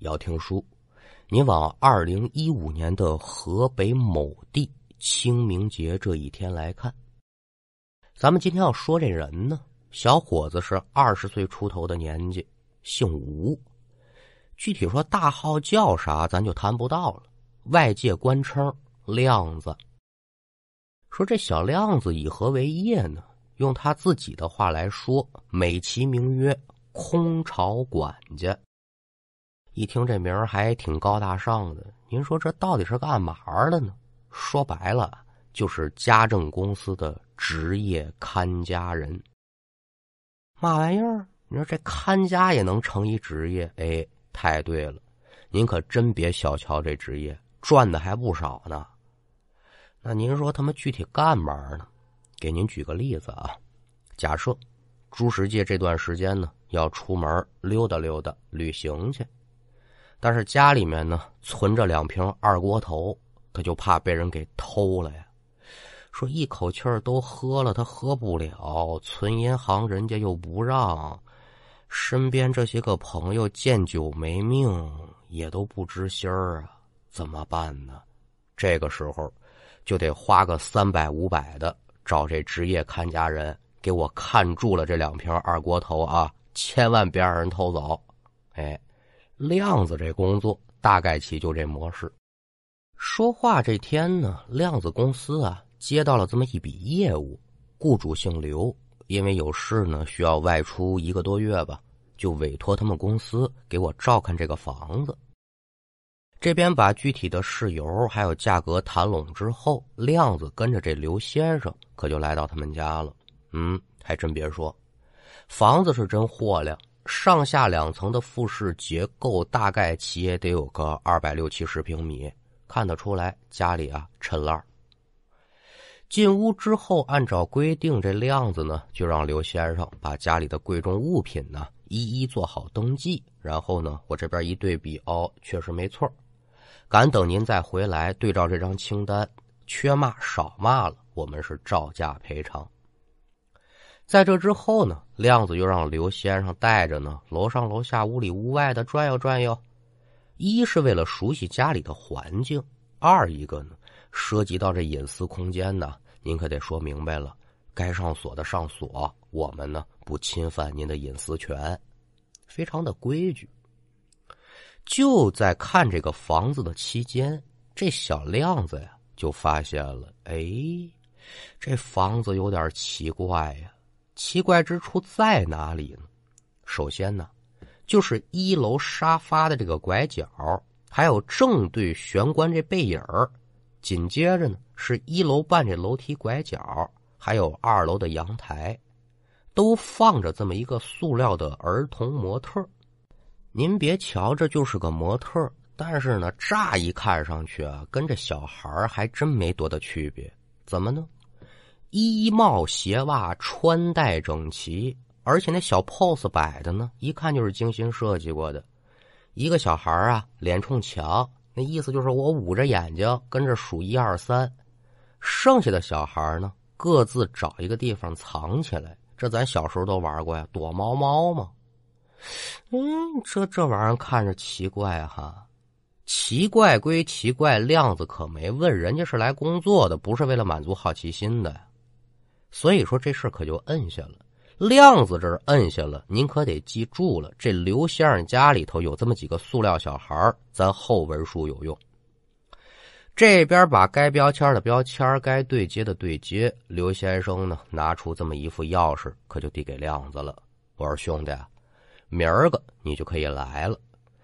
要听书，你往二零一五年的河北某地清明节这一天来看。咱们今天要说这人呢，小伙子是二十岁出头的年纪，姓吴。具体说大号叫啥，咱就谈不到了。外界官称亮子。说这小亮子以何为业呢？用他自己的话来说，美其名曰空巢管家。一听这名儿还挺高大上的，您说这到底是干嘛的呢？说白了就是家政公司的职业看家人。嘛玩意儿？你说这看家也能成一职业？哎，太对了，您可真别小瞧这职业，赚的还不少呢。那您说他们具体干嘛呢？给您举个例子啊，假设朱时界这段时间呢要出门溜达溜达、旅行去。但是家里面呢存着两瓶二锅头，他就怕被人给偷了呀。说一口气儿都喝了，他喝不了，存银行人家又不让，身边这些个朋友见酒没命，也都不知心儿啊，怎么办呢？这个时候就得花个三百五百的，找这职业看家人给我看住了这两瓶二锅头啊，千万别让人偷走，哎。亮子这工作大概其就这模式。说话这天呢，亮子公司啊接到了这么一笔业务，雇主姓刘，因为有事呢需要外出一个多月吧，就委托他们公司给我照看这个房子。这边把具体的事由还有价格谈拢之后，亮子跟着这刘先生可就来到他们家了。嗯，还真别说，房子是真货亮。上下两层的复式结构，大概其也得有个二百六七十平米，看得出来家里啊趁烂。进屋之后，按照规定，这亮子呢就让刘先生把家里的贵重物品呢一一做好登记，然后呢我这边一对比，哦，确实没错。敢等您再回来对照这张清单，缺嘛少嘛了，我们是照价赔偿。在这之后呢，亮子又让刘先生带着呢，楼上楼下、屋里屋外的转悠转悠。一是为了熟悉家里的环境，二一个呢，涉及到这隐私空间呢，您可得说明白了，该上锁的上锁，我们呢不侵犯您的隐私权，非常的规矩。就在看这个房子的期间，这小亮子呀就发现了，哎，这房子有点奇怪呀。奇怪之处在哪里呢？首先呢，就是一楼沙发的这个拐角，还有正对玄关这背影紧接着呢，是一楼半这楼梯拐角，还有二楼的阳台，都放着这么一个塑料的儿童模特。您别瞧这就是个模特，但是呢，乍一看上去啊，跟这小孩还真没多大区别。怎么呢？衣帽鞋袜穿戴整齐，而且那小 pose 摆的呢，一看就是精心设计过的。一个小孩啊，脸冲墙，那意思就是我捂着眼睛跟着数一二三。剩下的小孩呢，各自找一个地方藏起来。这咱小时候都玩过呀，躲猫猫嘛。嗯，这这玩意儿看着奇怪哈，奇怪归奇怪，亮子可没问，人家是来工作的，不是为了满足好奇心的。所以说这事可就摁下了，亮子这摁下了，您可得记住了，这刘先生家里头有这么几个塑料小孩咱后文书有用。这边把该标签的标签，该对接的对接。刘先生呢，拿出这么一副钥匙，可就递给亮子了。我说兄弟，明儿个你就可以来了，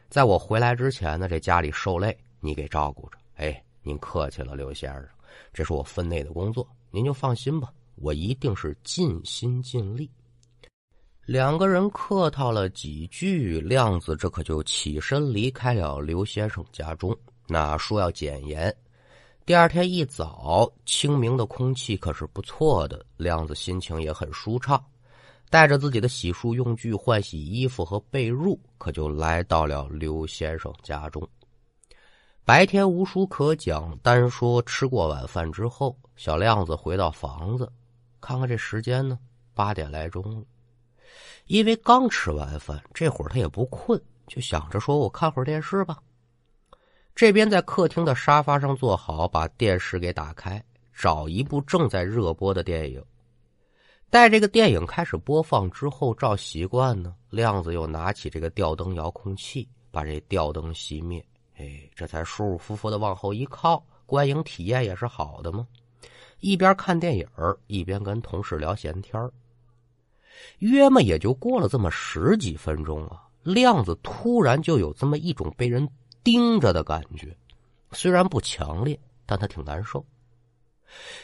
在我回来之前呢，这家里受累你给照顾着。哎，您客气了，刘先生，这是我分内的工作，您就放心吧。我一定是尽心尽力。两个人客套了几句，亮子这可就起身离开了刘先生家中。那说要减盐。第二天一早，清明的空气可是不错的，亮子心情也很舒畅，带着自己的洗漱用具、换洗衣服和被褥，可就来到了刘先生家中。白天无书可讲，单说吃过晚饭之后，小亮子回到房子。看看这时间呢，八点来钟了。因为刚吃完饭，这会儿他也不困，就想着说：“我看会儿电视吧。”这边在客厅的沙发上坐好，把电视给打开，找一部正在热播的电影。待这个电影开始播放之后，照习惯呢，亮子又拿起这个吊灯遥控器，把这吊灯熄灭。哎，这才舒舒服服的往后一靠，观影体验也是好的嘛。一边看电影一边跟同事聊闲天约么也就过了这么十几分钟啊，亮子突然就有这么一种被人盯着的感觉，虽然不强烈，但他挺难受。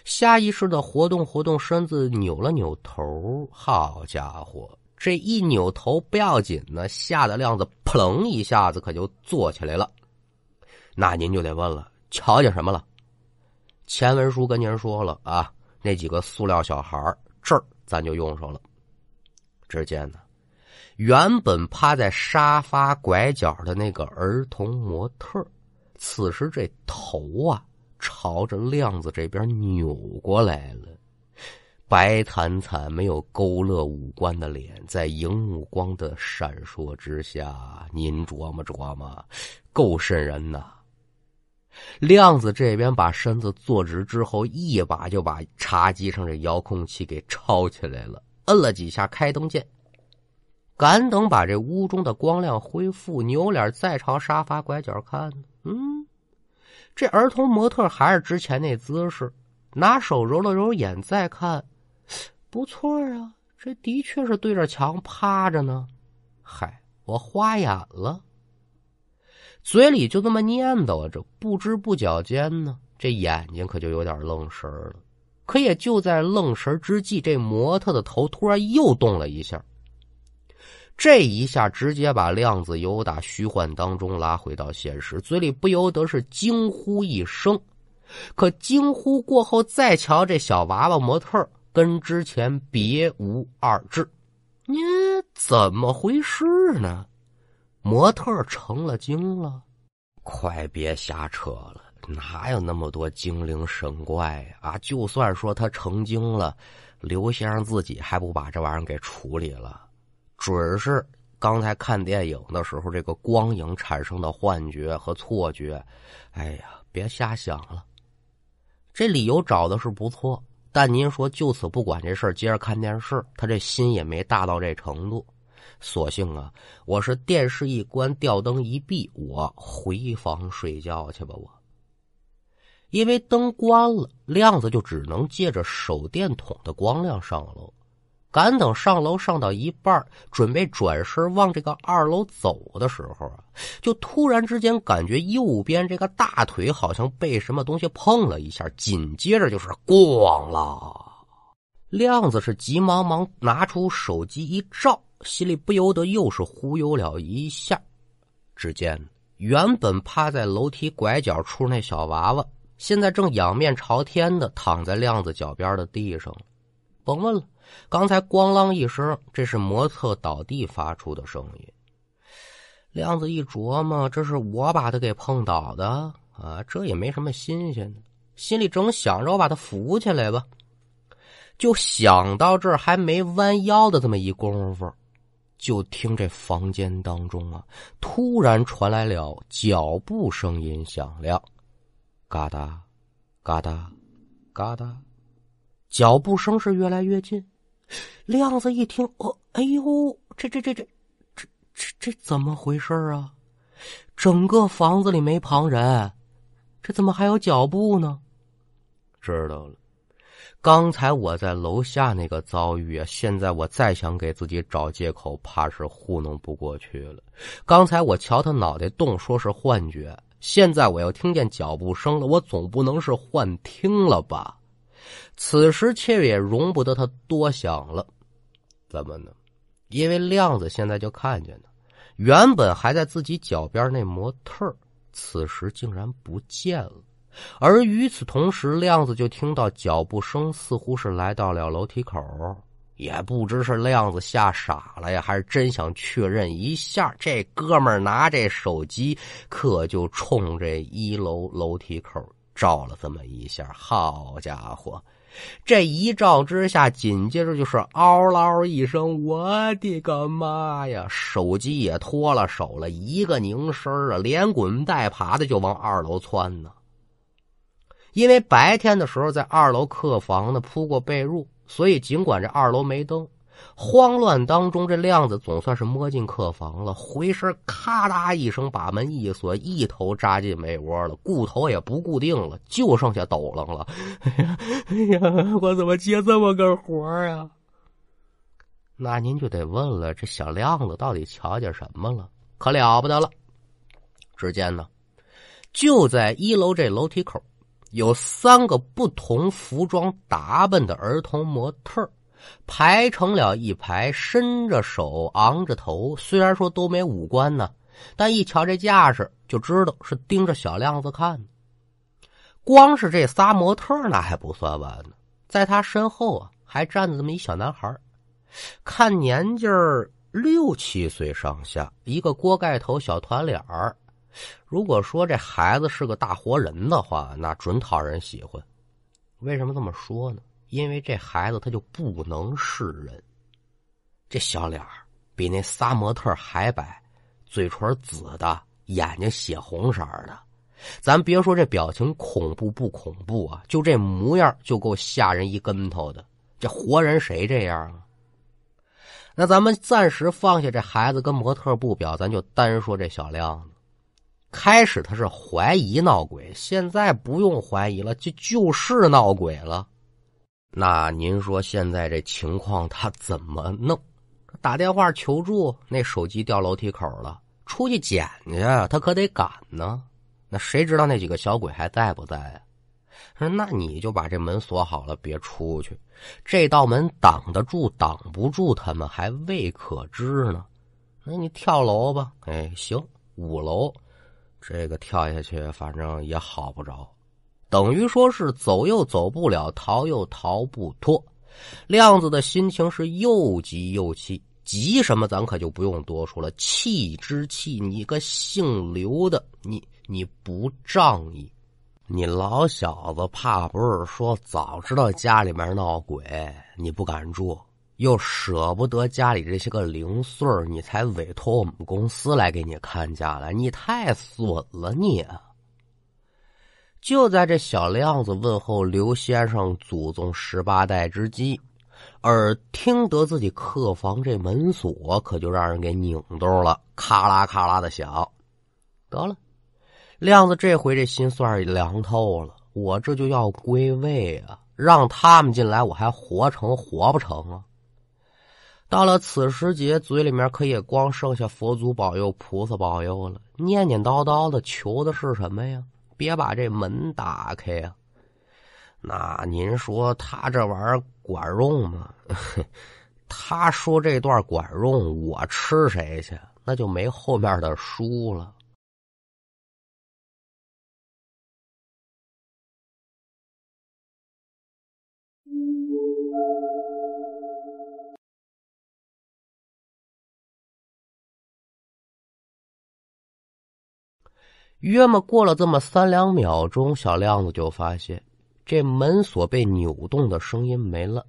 下意识的活动活动身子，扭了扭头。好家伙，这一扭头不要紧呢，吓得亮子扑棱一下子可就坐起来了。那您就得问了，瞧见什么了？前文书跟您说了啊，那几个塑料小孩这儿咱就用上了。只见呢，原本趴在沙发拐角的那个儿童模特，此时这头啊朝着亮子这边扭过来了，白惨惨没有勾勒五官的脸，在荧幕光的闪烁之下，您琢磨琢磨，够瘆人呐！亮子这边把身子坐直之后，一把就把茶几上这遥控器给抄起来了，摁了几下开灯键。赶等把这屋中的光亮恢复，扭脸再朝沙发拐角看，嗯，这儿童模特还是之前那姿势，拿手揉了揉眼，再看，不错啊，这的确是对着墙趴着呢。嗨，我花眼了。嘴里就这么念叨着，不知不觉间呢，这眼睛可就有点愣神了。可也就在愣神之际，这模特的头突然又动了一下。这一下直接把量子由打虚幻当中拉回到现实，嘴里不由得是惊呼一声。可惊呼过后，再瞧这小娃娃模特，跟之前别无二致。你怎么回事呢？模特成了精了，快别瞎扯了！哪有那么多精灵神怪啊？就算说他成精了，刘先生自己还不把这玩意儿给处理了？准是刚才看电影的时候，这个光影产生的幻觉和错觉。哎呀，别瞎想了！这理由找的是不错，但您说就此不管这事儿，接着看电视，他这心也没大到这程度。索性啊，我是电视一关，吊灯一闭，我回房睡觉去吧。我因为灯关了，亮子就只能借着手电筒的光亮上楼。赶等上楼上到一半，准备转身往这个二楼走的时候啊，就突然之间感觉右边这个大腿好像被什么东西碰了一下，紧接着就是咣了。亮子是急忙忙拿出手机一照。心里不由得又是忽悠了一下，只见原本趴在楼梯拐角处那小娃娃，现在正仰面朝天的躺在亮子脚边的地上甭问了，刚才咣啷一声，这是模特倒地发出的声音。亮子一琢磨，这是我把他给碰倒的啊，这也没什么新鲜的。心里正想着我把他扶起来吧，就想到这儿，还没弯腰的这么一功夫。就听这房间当中啊，突然传来了脚步声音响亮，嘎哒，嘎哒，嘎哒，脚步声是越来越近。亮子一听，哦，哎呦，这这这这这这这怎么回事啊？整个房子里没旁人，这怎么还有脚步呢？知道了。刚才我在楼下那个遭遇啊，现在我再想给自己找借口，怕是糊弄不过去了。刚才我瞧他脑袋动，说是幻觉，现在我又听见脚步声了，我总不能是幻听了吧？此时却也容不得他多想了，怎么呢？因为亮子现在就看见了，原本还在自己脚边那模特，此时竟然不见了。而与此同时，亮子就听到脚步声，似乎是来到了楼梯口。也不知是亮子吓傻了呀，还是真想确认一下。这哥们拿这手机，可就冲这一楼楼梯口照了这么一下，好家伙！这一照之下，紧接着就是嗷嗷一声，我的个妈呀！手机也脱了手了，一个拧身啊，连滚带爬的就往二楼窜呢。因为白天的时候在二楼客房呢铺过被褥，所以尽管这二楼没灯。慌乱当中，这亮子总算是摸进客房了。回身，咔嗒一声把门一锁，一头扎进被窝了，固头也不固定了，就剩下抖楞了。哎呀，哎呀，我怎么接这么个活啊？那您就得问了，这小亮子到底瞧见什么了？可了不得了！只见呢，就在一楼这楼梯口，有三个不同服装打扮的儿童模特排成了一排，伸着手，昂着头。虽然说都没五官呢，但一瞧这架势，就知道是盯着小亮子看。光是这仨模特那还不算完呢，在他身后啊，还站着这么一小男孩，看年纪六七岁上下，一个锅盖头小团脸儿。如果说这孩子是个大活人的话，那准讨人喜欢。为什么这么说呢？因为这孩子他就不能是人，这小脸比那仨模特还白，嘴唇紫的，眼睛血红色的。咱别说这表情恐怖不恐怖啊，就这模样就够吓人一跟头的。这活人谁这样啊？那咱们暂时放下这孩子跟模特不表，咱就单说这小亮子。开始他是怀疑闹鬼，现在不用怀疑了，就就是闹鬼了。那您说现在这情况他怎么弄？打电话求助，那手机掉楼梯口了，出去捡去，他可得赶呢。那谁知道那几个小鬼还在不在啊？说那你就把这门锁好了，别出去。这道门挡得住，挡不住他们还未可知呢。那你跳楼吧，哎，行，五楼，这个跳下去，反正也好不着。等于说是走又走不了，逃又逃不脱。亮子的心情是又急又气，急什么咱可就不用多说了。气之气，你个姓刘的，你你不仗义，你老小子怕不是说早知道家里面闹鬼你不敢住，又舍不得家里这些个零碎你才委托我们公司来给你看家来，你太损了你。就在这小亮子问候刘先生祖宗十八代之际，而听得自己客房这门锁可就让人给拧动了，咔啦咔啦的响。得了，亮子这回这心算是凉透了，我这就要归位啊！让他们进来，我还活成活不成啊？到了此时节，嘴里面可也光剩下佛祖保佑、菩萨保佑了，念念叨叨的求的是什么呀？别把这门打开呀！那您说他这玩意儿管用吗？他说这段管用，我吃谁去？那就没后面的书了。约么过了这么三两秒钟，小亮子就发现这门锁被扭动的声音没了，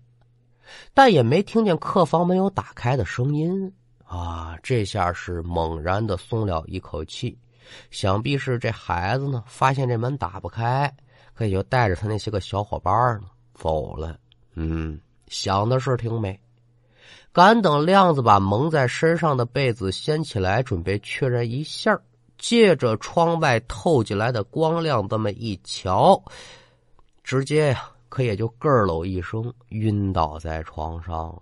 但也没听见客房门有打开的声音啊！这下是猛然的松了一口气，想必是这孩子呢发现这门打不开，可也就带着他那些个小伙伴呢走了。嗯，想的是挺美。赶等亮子把蒙在身上的被子掀起来，准备确认一下借着窗外透进来的光亮，这么一瞧，直接呀，可也就咯喽一声晕倒在床上。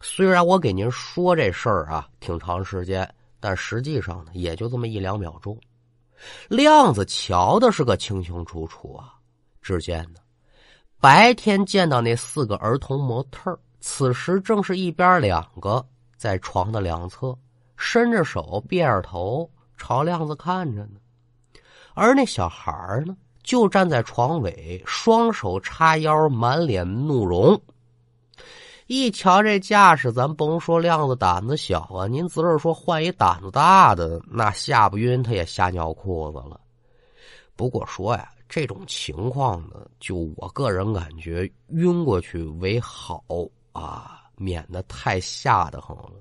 虽然我给您说这事儿啊挺长时间，但实际上呢，也就这么一两秒钟。亮子瞧的是个清清楚楚啊。只见呢，白天见到那四个儿童模特，此时正是一边两个在床的两侧，伸着手，别着头。朝亮子看着呢，而那小孩呢，就站在床尾，双手叉腰，满脸怒容。一瞧这架势，咱甭说亮子胆子小啊，您只是说换一胆子大的，那吓不晕他也吓尿裤子了。不过说呀，这种情况呢，就我个人感觉，晕过去为好啊，免得太吓得慌了。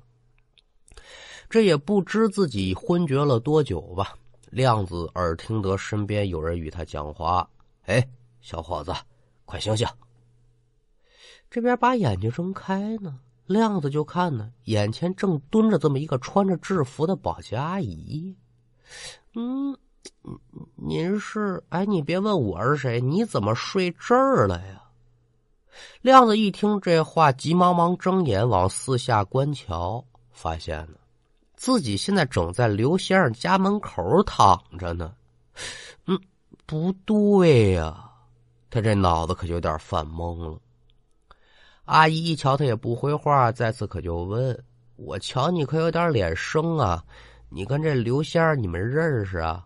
这也不知自己昏厥了多久吧。亮子耳听得身边有人与他讲话：“哎，小伙子，快醒醒！”这边把眼睛睁开呢，亮子就看呢，眼前正蹲着这么一个穿着制服的保洁阿姨。嗯，您是？哎，你别问我是谁，你怎么睡这儿了呀？亮子一听这话，急忙忙睁眼往四下观瞧，发现呢。自己现在正在刘先生家门口躺着呢，嗯，不对呀，他这脑子可就有点犯懵了。阿姨一瞧他也不回话，再次可就问：“我瞧你可有点脸生啊，你跟这刘先生你们认识啊？”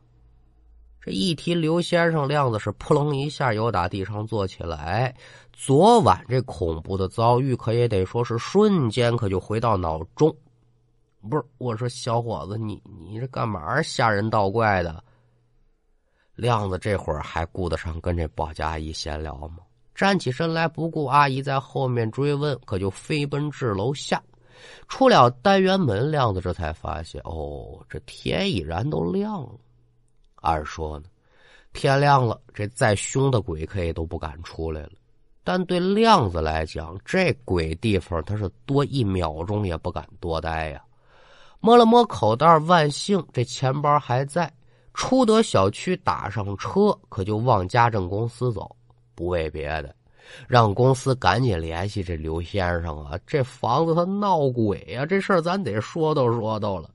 这一提刘先生，亮子是扑棱一下又打地上坐起来。昨晚这恐怖的遭遇，可也得说是瞬间可就回到脑中。不是我说，小伙子，你你这干嘛吓人倒怪的？亮子这会儿还顾得上跟这保洁阿姨闲聊吗？站起身来，不顾阿姨在后面追问，可就飞奔至楼下。出了单元门，亮子这才发现，哦，这天已然都亮了。按说呢，天亮了，这再凶的鬼可也都不敢出来了。但对亮子来讲，这鬼地方他是多一秒钟也不敢多待呀。摸了摸口袋，万幸这钱包还在。出得小区，打上车，可就往家政公司走。不为别的，让公司赶紧联系这刘先生啊！这房子他闹鬼呀，这事儿咱得说道说道了。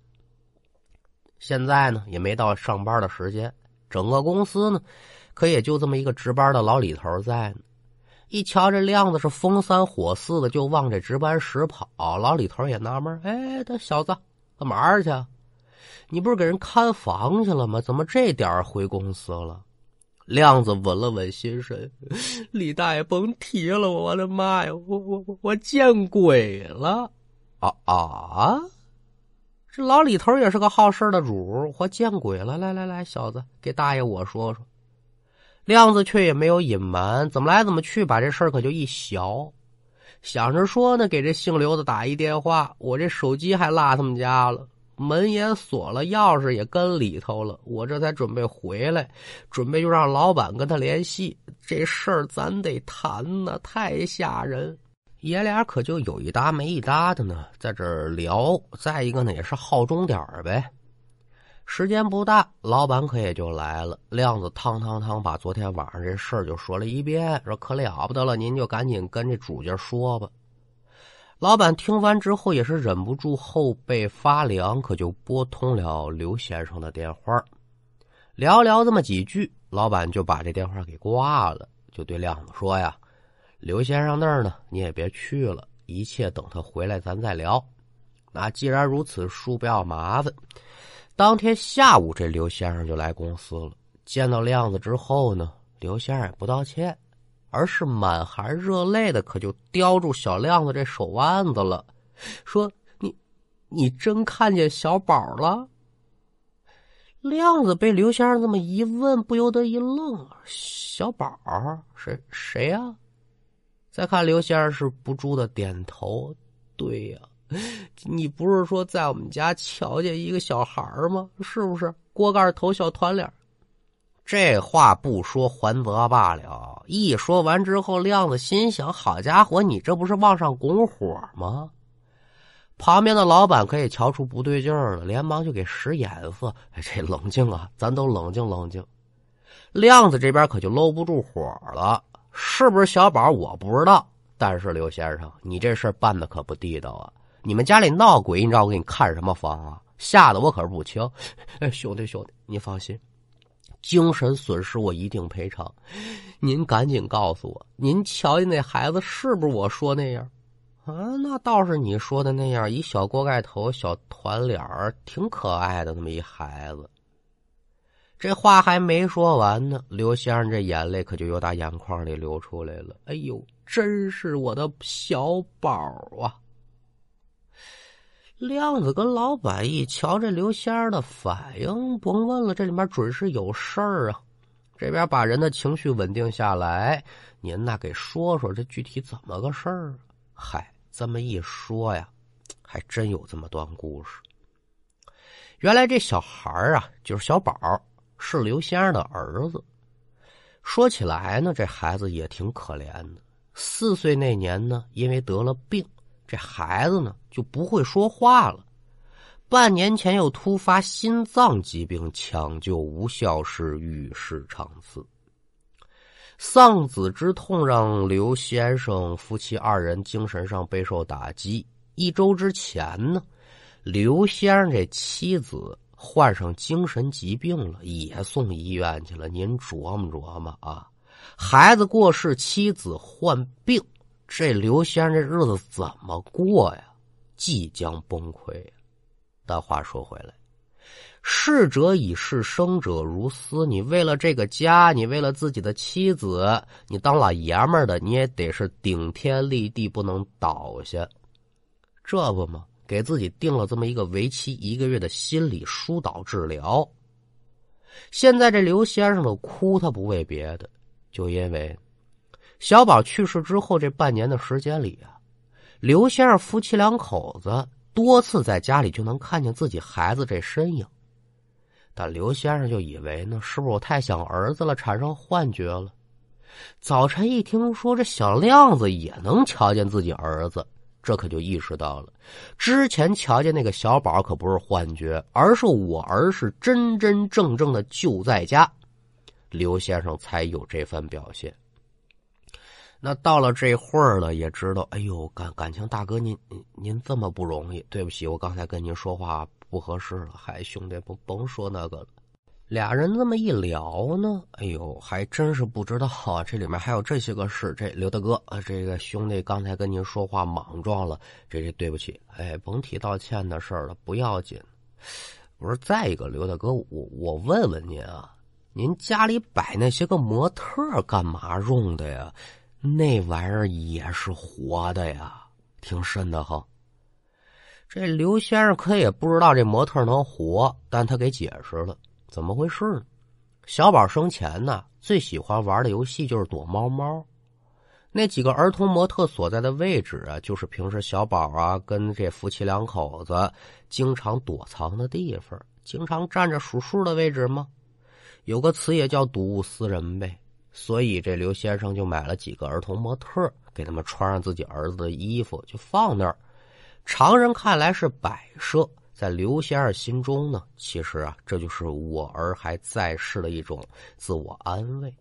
现在呢，也没到上班的时间，整个公司呢，可也就这么一个值班的老李头在呢。一瞧这亮子是风三火四的，就往这值班室跑。老李头也纳闷哎，这小子。干嘛去？你不是给人看房去了吗？怎么这点回公司了？亮子稳了稳心神，李大爷甭提了，我的妈呀，我我我我见鬼了！啊啊！这老李头也是个好事的主，我见鬼了！来来来，小子，给大爷我说说。亮子却也没有隐瞒，怎么来怎么去，把这事儿可就一小。想着说呢，给这姓刘的打一电话，我这手机还落他们家了，门也锁了，钥匙也跟里头了，我这才准备回来，准备就让老板跟他联系，这事儿咱得谈呢，太吓人。爷俩可就有一搭没一搭的呢，在这儿聊。再一个呢，也是好钟点儿呗。时间不大，老板可也就来了。亮子汤汤汤把昨天晚上这事儿就说了一遍，说可了不得了，您就赶紧跟这主家说吧。老板听完之后也是忍不住后背发凉，可就拨通了刘先生的电话，聊聊这么几句，老板就把这电话给挂了，就对亮子说呀：“刘先生那儿呢，你也别去了，一切等他回来咱再聊。那既然如此，恕不要麻烦。”当天下午，这刘先生就来公司了。见到亮子之后呢，刘先生也不道歉，而是满含热泪的，可就叼住小亮子这手腕子了，说：“你，你真看见小宝了？”亮子被刘先生这么一问，不由得一愣：“小宝谁谁呀？”再看刘先生是不住的点头：“对呀。” 你不是说在我们家瞧见一个小孩吗？是不是锅盖头小团脸？这话不说还则罢了，一说完之后，亮子心想：好家伙，你这不是往上拱火吗？旁边的老板可以瞧出不对劲儿了，连忙就给使眼色：“这冷静啊，咱都冷静冷静。”亮子这边可就搂不住火了，是不是小宝我不知道，但是刘先生，你这事办的可不地道啊！你们家里闹鬼，你知道我给你看什么房啊？吓得我可是不轻。哎兄弟兄弟，你放心，精神损失我一定赔偿。您赶紧告诉我，您瞧见那孩子是不是我说那样？啊，那倒是你说的那样，一小锅盖头、小团脸儿，挺可爱的那么一孩子。这话还没说完呢，刘先生这眼泪可就由打眼眶里流出来了。哎呦，真是我的小宝啊！亮子跟老板一瞧这刘仙儿的反应，甭问了，这里面准是有事儿啊！这边把人的情绪稳定下来，您那给说说这具体怎么个事儿？嗨，这么一说呀，还真有这么段故事。原来这小孩啊，就是小宝，是刘先生的儿子。说起来呢，这孩子也挺可怜的。四岁那年呢，因为得了病，这孩子呢就不会说话了。半年前又突发心脏疾病，抢救无效，是与世长辞。丧子之痛让刘先生夫妻二人精神上备受打击。一周之前呢，刘先生这妻子患上精神疾病了，也送医院去了。您琢磨琢磨啊，孩子过世，妻子患病，这刘先生这日子怎么过呀？即将崩溃！但话说回来，逝者已逝，生者如斯。你为了这个家，你为了自己的妻子，你当老爷们的，你也得是顶天立地，不能倒下。这不嘛，给自己定了这么一个为期一个月的心理疏导治疗。现在这刘先生的哭，他不为别的，就因为小宝去世之后这半年的时间里啊，刘先生夫妻两口子。多次在家里就能看见自己孩子这身影，但刘先生就以为呢，是不是我太想儿子了，产生幻觉了？早晨一听说这小亮子也能瞧见自己儿子，这可就意识到了，之前瞧见那个小宝可不是幻觉，而是我儿是真真正正的就在家。刘先生才有这番表现。那到了这会儿了，也知道，哎呦，感感情大哥，您您这么不容易，对不起，我刚才跟您说话不合适了，嗨，兄弟，甭甭说那个了。俩人这么一聊呢，哎呦，还真是不知道啊，这里面还有这些个事。这刘大哥，啊，这个兄弟刚才跟您说话莽撞了，这这对不起，哎，甭提道歉的事了，不要紧。我说再一个，刘大哥，我我问问您啊，您家里摆那些个模特干嘛用的呀？那玩意儿也是活的呀，挺深的哈。这刘先生可也不知道这模特能活，但他给解释了怎么回事呢？小宝生前呢，最喜欢玩的游戏就是躲猫猫。那几个儿童模特所在的位置啊，就是平时小宝啊跟这夫妻两口子经常躲藏的地方，经常站着数数的位置吗？有个词也叫睹物思人呗。所以这刘先生就买了几个儿童模特，给他们穿上自己儿子的衣服，就放那儿。常人看来是摆设，在刘先生心中呢，其实啊，这就是我儿还在世的一种自我安慰。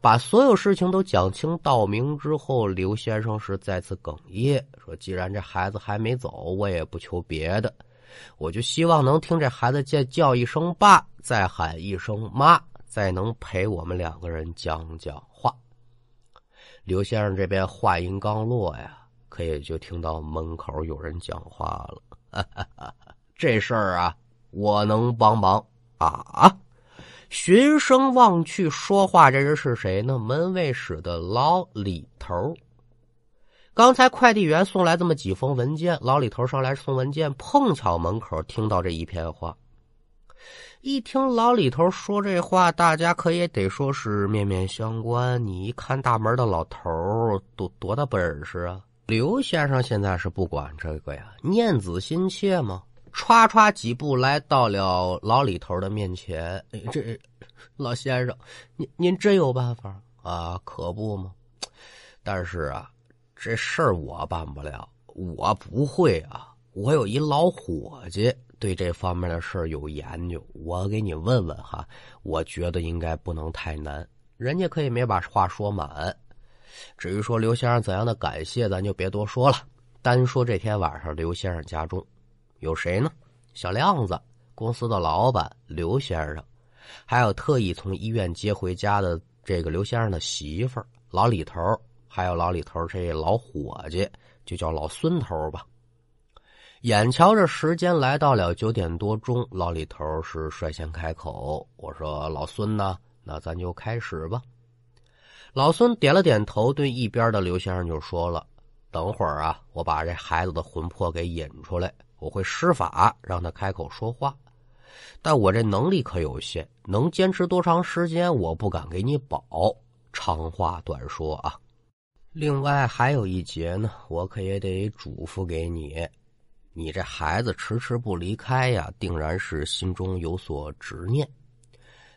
把所有事情都讲清道明之后，刘先生是再次哽咽说：“既然这孩子还没走，我也不求别的，我就希望能听这孩子叫叫一声爸，再喊一声妈。”再能陪我们两个人讲讲话。刘先生这边话音刚落呀，可也就听到门口有人讲话了。这事儿啊，我能帮忙啊！循声望去，说话这人是谁呢？门卫室的老李头。刚才快递员送来这么几封文件，老李头上来送文件，碰巧门口听到这一片话。一听老李头说这话，大家可也得说是面面相关。你一看大门的老头多多大本事啊！刘先生现在是不管这个呀，念子心切嘛，歘歘几步来到了老李头的面前。这老先生，您您真有办法啊？可不吗？但是啊，这事儿我办不了，我不会啊。我有一老伙计。对这方面的事儿有研究，我给你问问哈，我觉得应该不能太难。人家可以没把话说满。至于说刘先生怎样的感谢，咱就别多说了。单说这天晚上，刘先生家中有谁呢？小亮子，公司的老板刘先生，还有特意从医院接回家的这个刘先生的媳妇儿老李头，还有老李头这老伙计，就叫老孙头吧。眼瞧着时间来到了九点多钟，老李头是率先开口：“我说老孙呢，那咱就开始吧。”老孙点了点头，对一边的刘先生就说了：“等会儿啊，我把这孩子的魂魄给引出来，我会施法让他开口说话。但我这能力可有限，能坚持多长时间，我不敢给你保。长话短说啊，另外还有一节呢，我可也得嘱咐给你。你这孩子迟迟不离开呀，定然是心中有所执念。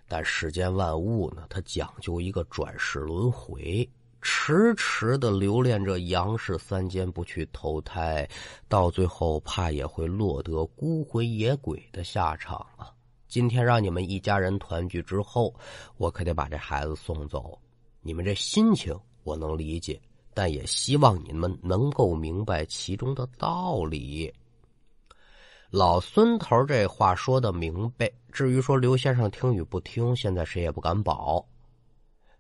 但世间万物呢，它讲究一个转世轮回，迟迟的留恋着阳世三间不去投胎，到最后怕也会落得孤魂野鬼的下场啊！今天让你们一家人团聚之后，我可得把这孩子送走。你们这心情我能理解，但也希望你们能够明白其中的道理。老孙头这话说的明白，至于说刘先生听与不听，现在谁也不敢保。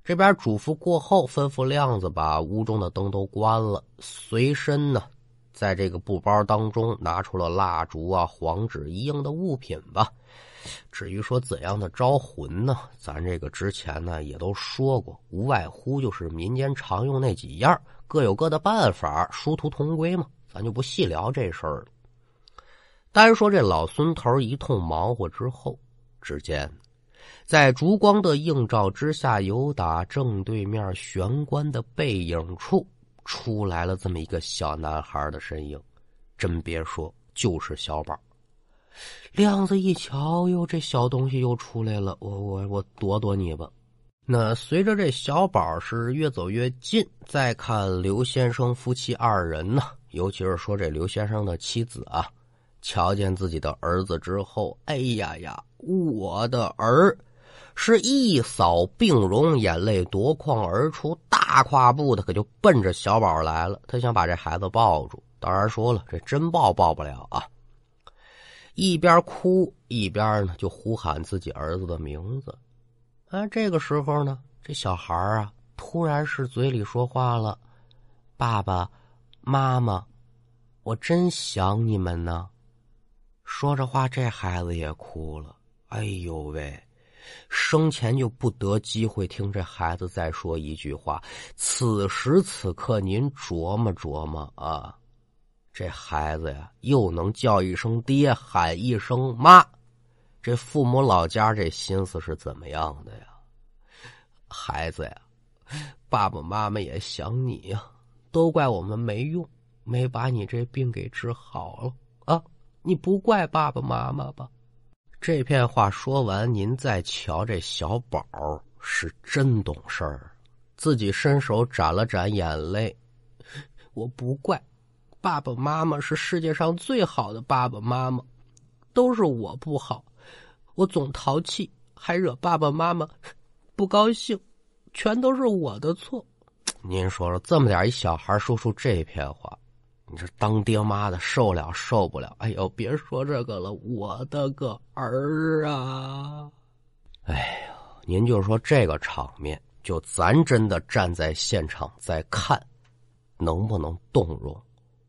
这边嘱咐过后，吩咐亮子把屋中的灯都关了，随身呢，在这个布包当中拿出了蜡烛啊、黄纸一应的物品吧。至于说怎样的招魂呢，咱这个之前呢也都说过，无外乎就是民间常用那几样，各有各的办法，殊途同归嘛，咱就不细聊这事儿了。单说这老孙头一通忙活之后，只见在烛光的映照之下，有打正对面玄关的背影处出来了这么一个小男孩的身影。真别说，就是小宝。亮子一瞧，哟，这小东西又出来了，我我我躲躲你吧。那随着这小宝是越走越近，再看刘先生夫妻二人呢，尤其是说这刘先生的妻子啊。瞧见自己的儿子之后，哎呀呀，我的儿，是一扫病容，眼泪夺眶而出，大跨步的可就奔着小宝来了。他想把这孩子抱住，当然说了，这真抱抱不了啊。一边哭一边呢，就呼喊自己儿子的名字。啊，这个时候呢，这小孩啊，突然是嘴里说话了：“爸爸妈妈，我真想你们呢。”说着话，这孩子也哭了。哎呦喂，生前就不得机会听这孩子再说一句话。此时此刻，您琢磨琢磨啊，这孩子呀，又能叫一声爹，喊一声妈，这父母老家这心思是怎么样的呀？孩子呀，爸爸妈妈也想你呀，都怪我们没用，没把你这病给治好了啊。你不怪爸爸妈妈吧？这片话说完，您再瞧这小宝是真懂事儿，自己伸手眨了眨眼泪。我不怪，爸爸妈妈是世界上最好的爸爸妈妈，都是我不好，我总淘气，还惹爸爸妈妈不高兴，全都是我的错。您说说，这么点一小孩说出这片话。你这当爹妈的受了受不了？哎呦，别说这个了，我的个儿啊！哎呦，您就说这个场面，就咱真的站在现场在看，能不能动容？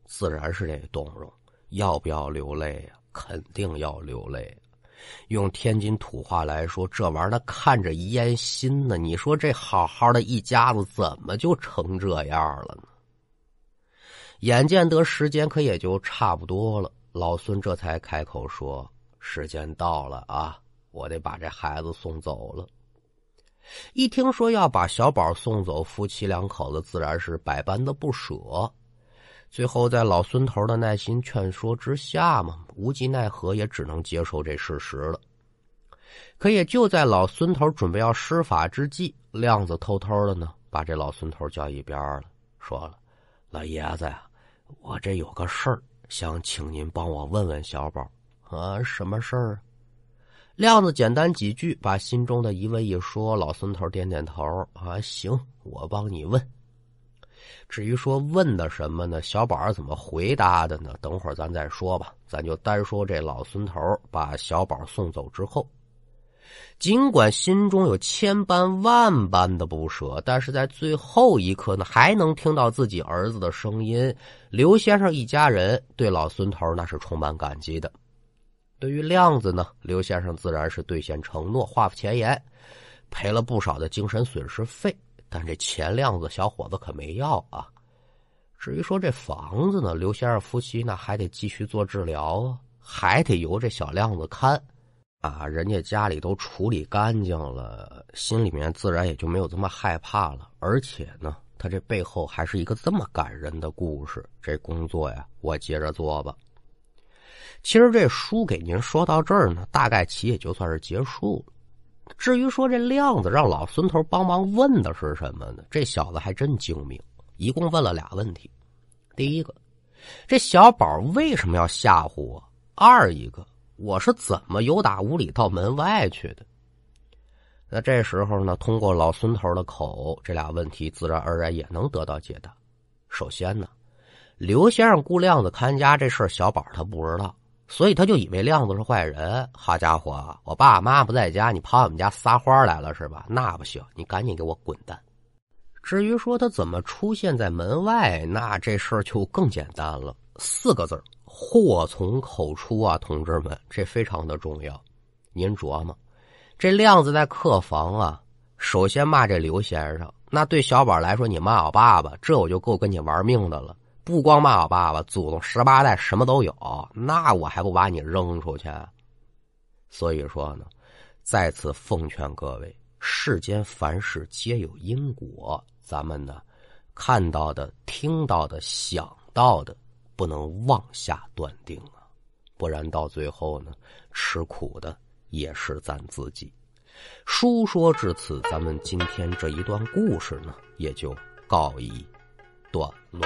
自然是得动容，要不要流泪呀？肯定要流泪。用天津土话来说，这玩意儿看着烟心呢。你说这好好的一家子，怎么就成这样了呢？眼见得时间可也就差不多了，老孙这才开口说：“时间到了啊，我得把这孩子送走了。”一听说要把小宝送走，夫妻两口子自然是百般的不舍。最后在老孙头的耐心劝说之下嘛，无计奈何，也只能接受这事实了。可也就在老孙头准备要施法之际，亮子偷偷的呢，把这老孙头叫一边了，说了：“老爷子呀。”我这有个事儿，想请您帮我问问小宝啊，什么事儿？亮子简单几句，把心中的疑问一说。老孙头点点头啊，行，我帮你问。至于说问的什么呢？小宝怎么回答的呢？等会儿咱再说吧。咱就单说这老孙头把小宝送走之后。尽管心中有千般万般的不舍，但是在最后一刻呢，还能听到自己儿子的声音。刘先生一家人对老孙头那是充满感激的。对于亮子呢，刘先生自然是兑现承诺，话不前言，赔了不少的精神损失费。但这钱亮子小伙子可没要啊。至于说这房子呢，刘先生夫妻那还得继续做治疗啊，还得由这小亮子看。啊，人家家里都处理干净了，心里面自然也就没有这么害怕了。而且呢，他这背后还是一个这么感人的故事。这工作呀，我接着做吧。其实这书给您说到这儿呢，大概其也就算是结束了。至于说这亮子让老孙头帮忙问的是什么呢？这小子还真精明，一共问了俩问题。第一个，这小宝为什么要吓唬我？二一个。我是怎么由打屋里到门外去的？那这时候呢，通过老孙头的口，这俩问题自然而然也能得到解答。首先呢，刘先生雇亮子看家这事小宝他不知道，所以他就以为亮子是坏人。好家伙，我爸妈不在家，你跑我们家撒欢来了是吧？那不行，你赶紧给我滚蛋！至于说他怎么出现在门外，那这事儿就更简单了，四个字。祸从口出啊，同志们，这非常的重要。您琢磨，这亮子在客房啊，首先骂这刘先生，那对小宝来说，你骂我爸爸，这我就够跟你玩命的了。不光骂我爸爸，祖宗十八代什么都有，那我还不把你扔出去？所以说呢，再次奉劝各位，世间凡事皆有因果，咱们呢，看到的、听到的、想到的。不能妄下断定啊，不然到最后呢，吃苦的也是咱自己。书说至此，咱们今天这一段故事呢，也就告一段落。